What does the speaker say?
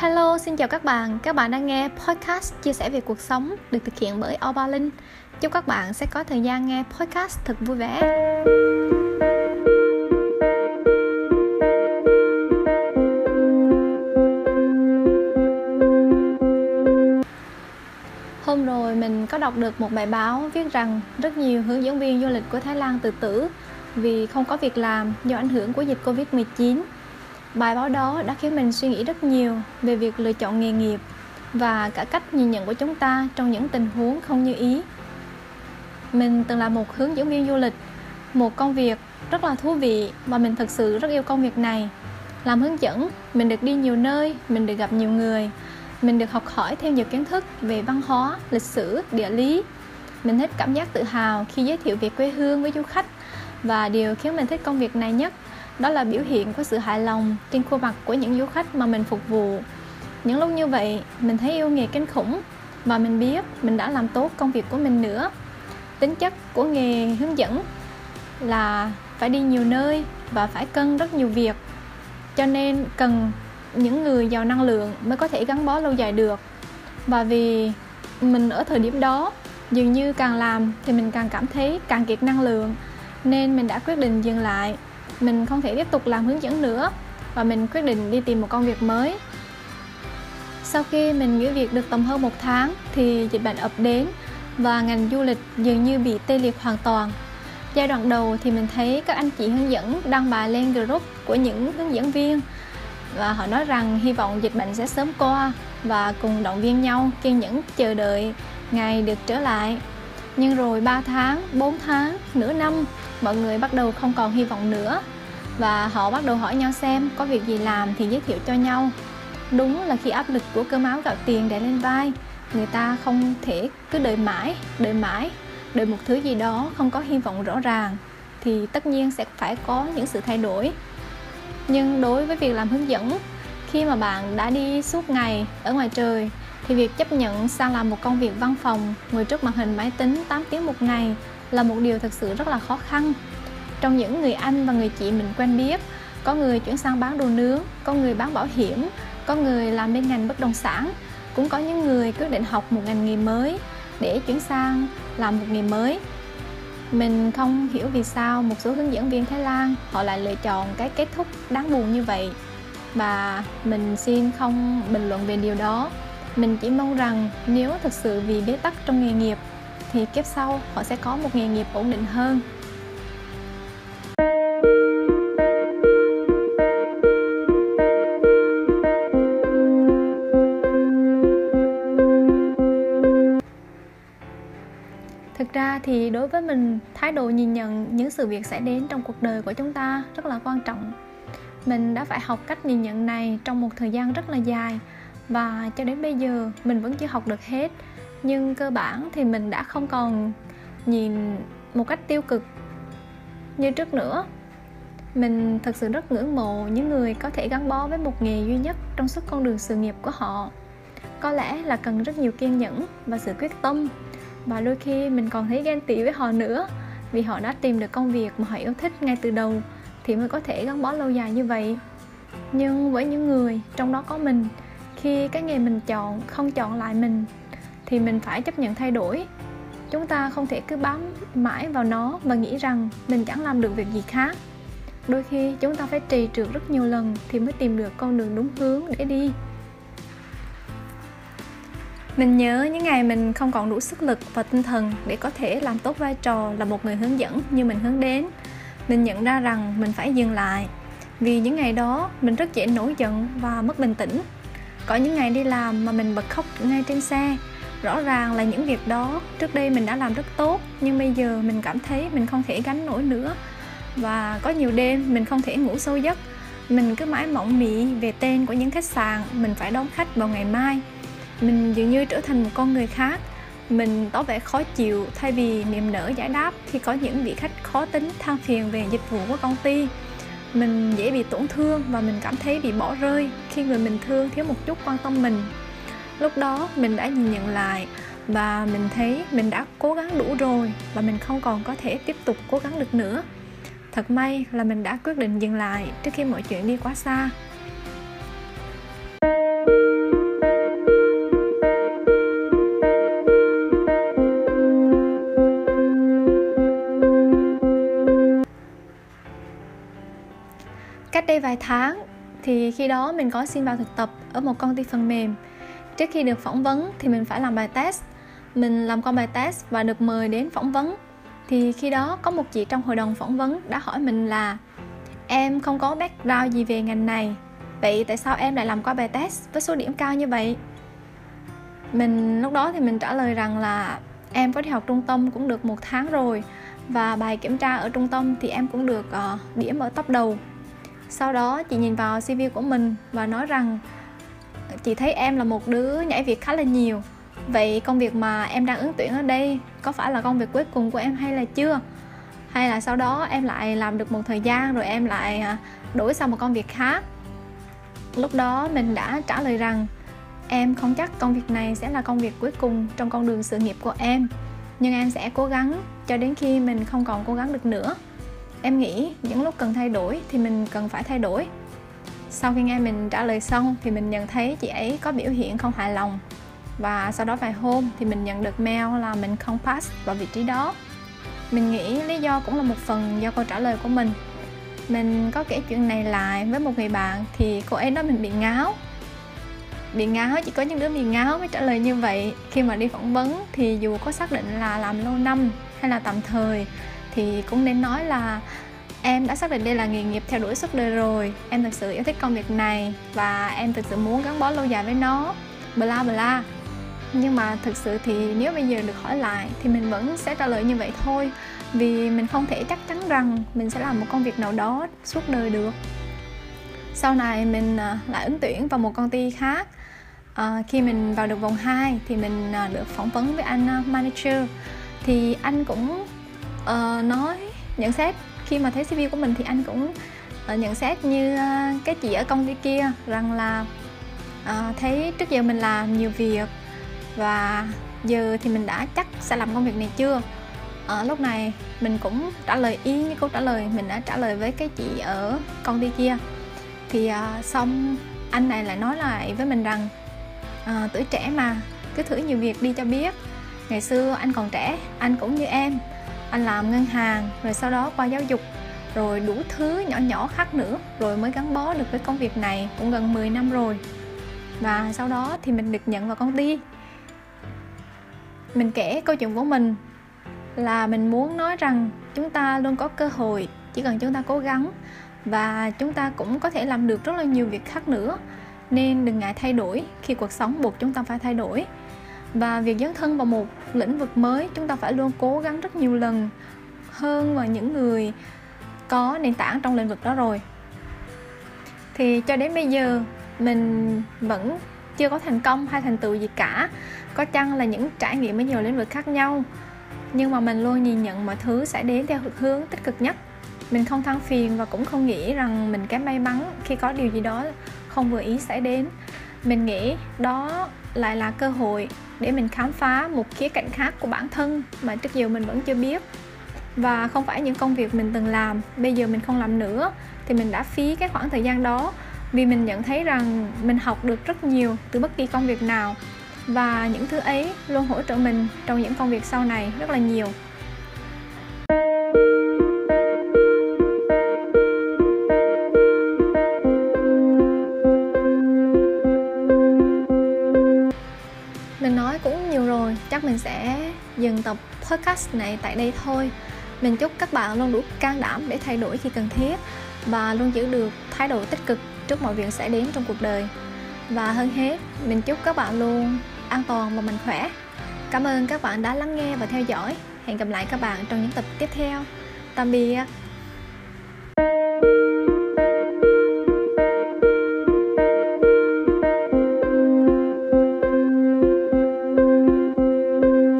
Hello, xin chào các bạn. Các bạn đang nghe podcast chia sẻ về cuộc sống được thực hiện bởi Oba Linh. Chúc các bạn sẽ có thời gian nghe podcast thật vui vẻ. Hôm rồi mình có đọc được một bài báo viết rằng rất nhiều hướng dẫn viên du lịch của Thái Lan tự tử vì không có việc làm do ảnh hưởng của dịch Covid-19 Bài báo đó đã khiến mình suy nghĩ rất nhiều về việc lựa chọn nghề nghiệp và cả cách nhìn nhận của chúng ta trong những tình huống không như ý. Mình từng là một hướng dẫn viên du lịch, một công việc rất là thú vị và mình thực sự rất yêu công việc này. Làm hướng dẫn, mình được đi nhiều nơi, mình được gặp nhiều người, mình được học hỏi thêm nhiều kiến thức về văn hóa, lịch sử, địa lý. Mình thích cảm giác tự hào khi giới thiệu về quê hương với du khách và điều khiến mình thích công việc này nhất, đó là biểu hiện của sự hài lòng trên khuôn mặt của những du khách mà mình phục vụ. Những lúc như vậy, mình thấy yêu nghề kinh khủng và mình biết mình đã làm tốt công việc của mình nữa. Tính chất của nghề hướng dẫn là phải đi nhiều nơi và phải cân rất nhiều việc, cho nên cần những người giàu năng lượng mới có thể gắn bó lâu dài được. Và vì mình ở thời điểm đó, dường như càng làm thì mình càng cảm thấy càng kiệt năng lượng nên mình đã quyết định dừng lại. Mình không thể tiếp tục làm hướng dẫn nữa và mình quyết định đi tìm một công việc mới. Sau khi mình nghỉ việc được tầm hơn một tháng thì dịch bệnh ập đến và ngành du lịch dường như bị tê liệt hoàn toàn. Giai đoạn đầu thì mình thấy các anh chị hướng dẫn đăng bài lên group của những hướng dẫn viên và họ nói rằng hy vọng dịch bệnh sẽ sớm qua và cùng động viên nhau kiên nhẫn chờ đợi ngày được trở lại nhưng rồi 3 tháng, 4 tháng, nửa năm mọi người bắt đầu không còn hy vọng nữa. Và họ bắt đầu hỏi nhau xem có việc gì làm thì giới thiệu cho nhau. Đúng là khi áp lực của cơm áo gạo tiền đè lên vai người ta không thể cứ đợi mãi đợi mãi đợi một thứ gì đó không có hy vọng rõ ràng thì tất nhiên sẽ phải có những sự thay đổi. Nhưng đối với việc làm hướng dẫn khi mà bạn đã đi suốt ngày ở ngoài trời thì việc chấp nhận sang làm một công việc văn phòng, ngồi trước màn hình máy tính 8 tiếng một ngày là một điều thực sự rất là khó khăn. Trong những người anh và người chị mình quen biết, có người chuyển sang bán đồ nướng, có người bán bảo hiểm, có người làm bên ngành bất động sản, cũng có những người quyết định học một ngành nghề mới để chuyển sang làm một nghề mới. Mình không hiểu vì sao một số hướng dẫn viên Thái Lan họ lại lựa chọn cái kết thúc đáng buồn như vậy. Và mình xin không bình luận về điều đó mình chỉ mong rằng nếu thực sự vì bế tắc trong nghề nghiệp, thì kiếp sau họ sẽ có một nghề nghiệp ổn định hơn. Thực ra thì đối với mình, thái độ nhìn nhận những sự việc xảy đến trong cuộc đời của chúng ta rất là quan trọng. Mình đã phải học cách nhìn nhận này trong một thời gian rất là dài và cho đến bây giờ, mình vẫn chưa học được hết. Nhưng cơ bản thì mình đã không còn nhìn một cách tiêu cực như trước nữa. Mình thật sự rất ngưỡng mộ những người có thể gắn bó với một nghề duy nhất trong suốt con đường sự nghiệp của họ. Có lẽ là cần rất nhiều kiên nhẫn và sự quyết tâm. Và đôi khi mình còn thấy ghen tị với họ nữa, vì họ đã tìm được công việc mà họ yêu thích ngay từ đầu thì mới có thể gắn bó lâu dài như vậy. Nhưng với những người trong đó có mình khi cái nghề mình chọn, không chọn lại mình, thì mình phải chấp nhận thay đổi. Chúng ta không thể cứ bám mãi vào nó và nghĩ rằng mình chẳng làm được việc gì khác. Đôi khi chúng ta phải trì trượt rất nhiều lần thì mới tìm được con đường đúng hướng để đi. Mình nhớ những ngày mình không còn đủ sức lực và tinh thần để có thể làm tốt vai trò là một người hướng dẫn như mình hướng đến. Mình nhận ra rằng mình phải dừng lại. Vì những ngày đó, mình rất dễ nổi giận và mất bình tĩnh có những ngày đi làm mà mình bật khóc ngay trên xe. Rõ ràng là những việc đó trước đây mình đã làm rất tốt, nhưng bây giờ mình cảm thấy mình không thể gánh nổi nữa. Và có nhiều đêm mình không thể ngủ sâu giấc. Mình cứ mãi mộng mị về tên của những khách sạn mình phải đón khách vào ngày mai. Mình dường như trở thành một con người khác. Mình tỏ vẻ khó chịu thay vì niềm nở giải đáp khi có những vị khách khó tính than phiền về dịch vụ của công ty mình dễ bị tổn thương và mình cảm thấy bị bỏ rơi khi người mình thương thiếu một chút quan tâm mình. Lúc đó, mình đã nhìn nhận lại và mình thấy mình đã cố gắng đủ rồi và mình không còn có thể tiếp tục cố gắng được nữa. Thật may là mình đã quyết định dừng lại trước khi mọi chuyện đi quá xa. Đây vài tháng thì khi đó mình có xin vào thực tập ở một công ty phần mềm. Trước khi được phỏng vấn thì mình phải làm bài test. Mình làm qua bài test và được mời đến phỏng vấn. Thì khi đó có một chị trong hội đồng phỏng vấn đã hỏi mình là em không có background gì về ngành này vậy tại sao em lại làm qua bài test với số điểm cao như vậy? Mình lúc đó thì mình trả lời rằng là em có đi học trung tâm cũng được một tháng rồi và bài kiểm tra ở trung tâm thì em cũng được uh, điểm ở top đầu sau đó chị nhìn vào cv của mình và nói rằng, chị thấy em là một đứa nhảy việc khá là nhiều. Vậy công việc mà em đang ứng tuyển ở đây có phải là công việc cuối cùng của em hay là chưa? Hay là sau đó em lại làm được một thời gian rồi em lại à, đổi sang một công việc khác? Lúc đó mình đã trả lời rằng, em không chắc công việc này sẽ là công việc cuối cùng trong con đường sự nghiệp của em, nhưng em sẽ cố gắng cho đến khi mình không còn cố gắng được nữa em nghĩ những lúc cần thay đổi thì mình cần phải thay đổi. Sau khi nghe mình trả lời xong thì mình nhận thấy chị ấy có biểu hiện không hài lòng. Và sau đó vài hôm thì mình nhận được mail là mình không pass vào vị trí đó. Mình nghĩ lý do cũng là một phần do câu trả lời của mình. Mình có kể chuyện này lại với một người bạn thì cô ấy nói mình bị ngáo. Bị ngáo, chỉ có những đứa bị ngáo mới trả lời như vậy. Khi mà đi phỏng vấn thì dù có xác định là làm lâu năm hay là tạm thời thì cũng nên nói là em đã xác định đây là nghề nghiệp theo đuổi suốt đời rồi. Em thực sự yêu thích công việc này và em thực sự muốn gắn bó lâu dài với nó. Bla bla. Nhưng mà thực sự thì nếu bây giờ được hỏi lại thì mình vẫn sẽ trả lời như vậy thôi. Vì mình không thể chắc chắn rằng mình sẽ làm một công việc nào đó suốt đời được. Sau này mình à, lại ứng tuyển vào một công ty khác. À, khi mình vào được vòng 2 thì mình à, được phỏng vấn với anh à, manager. Thì anh cũng uh, nói nhận xét. Khi mà thấy CV của mình thì anh cũng uh, nhận xét như uh, cái chị ở công ty kia rằng là uh, thấy trước giờ mình làm nhiều việc và giờ thì mình đã chắc sẽ làm công việc này chưa? Ở lúc này mình cũng trả lời y như câu trả lời mình đã trả lời với cái chị ở công ty kia. Thì uh, xong anh này lại nói lại với mình rằng uh, tuổi trẻ mà cứ thử nhiều việc đi cho biết. Ngày xưa anh còn trẻ anh cũng như em anh làm ngân hàng, rồi sau đó qua giáo dục, rồi đủ thứ nhỏ nhỏ khác nữa, rồi mới gắn bó được với công việc này, cũng gần 10 năm rồi. Và sau đó thì mình được nhận vào công ty. Mình kể câu chuyện của mình, là mình muốn nói rằng chúng ta luôn có cơ hội, chỉ cần chúng ta cố gắng, và chúng ta cũng có thể làm được rất là nhiều việc khác nữa. Nên đừng ngại thay đổi khi cuộc sống buộc chúng ta phải thay đổi và việc dấn thân vào một lĩnh vực mới, chúng ta phải luôn cố gắng rất nhiều lần hơn vào những người có nền tảng trong lĩnh vực đó rồi. Thì cho đến bây giờ, mình vẫn chưa có thành công hay thành tựu gì cả. Có chăng là những trải nghiệm ở nhiều lĩnh vực khác nhau, nhưng mà mình luôn nhìn nhận mọi thứ sẽ đến theo hướng tích cực nhất. Mình không than phiền và cũng không nghĩ rằng mình kém may mắn khi có điều gì đó không vừa ý xảy đến mình nghĩ đó lại là cơ hội để mình khám phá một khía cạnh khác của bản thân mà trước giờ mình vẫn chưa biết. Và không phải những công việc mình từng làm bây giờ mình không làm nữa thì mình đã phí cái khoảng thời gian đó vì mình nhận thấy rằng mình học được rất nhiều từ bất kỳ công việc nào. Và những thứ ấy luôn hỗ trợ mình trong những công việc sau này rất là nhiều. Chắc mình sẽ dừng tập podcast này tại đây thôi. Mình chúc các bạn luôn đủ can đảm để thay đổi khi cần thiết và luôn giữ được thái độ tích cực trước mọi việc xảy đến trong cuộc đời. Và hơn hết, mình chúc các bạn luôn an toàn và mạnh khỏe. Cảm ơn các bạn đã lắng nghe và theo dõi. Hẹn gặp lại các bạn trong những tập tiếp theo. Tạm biệt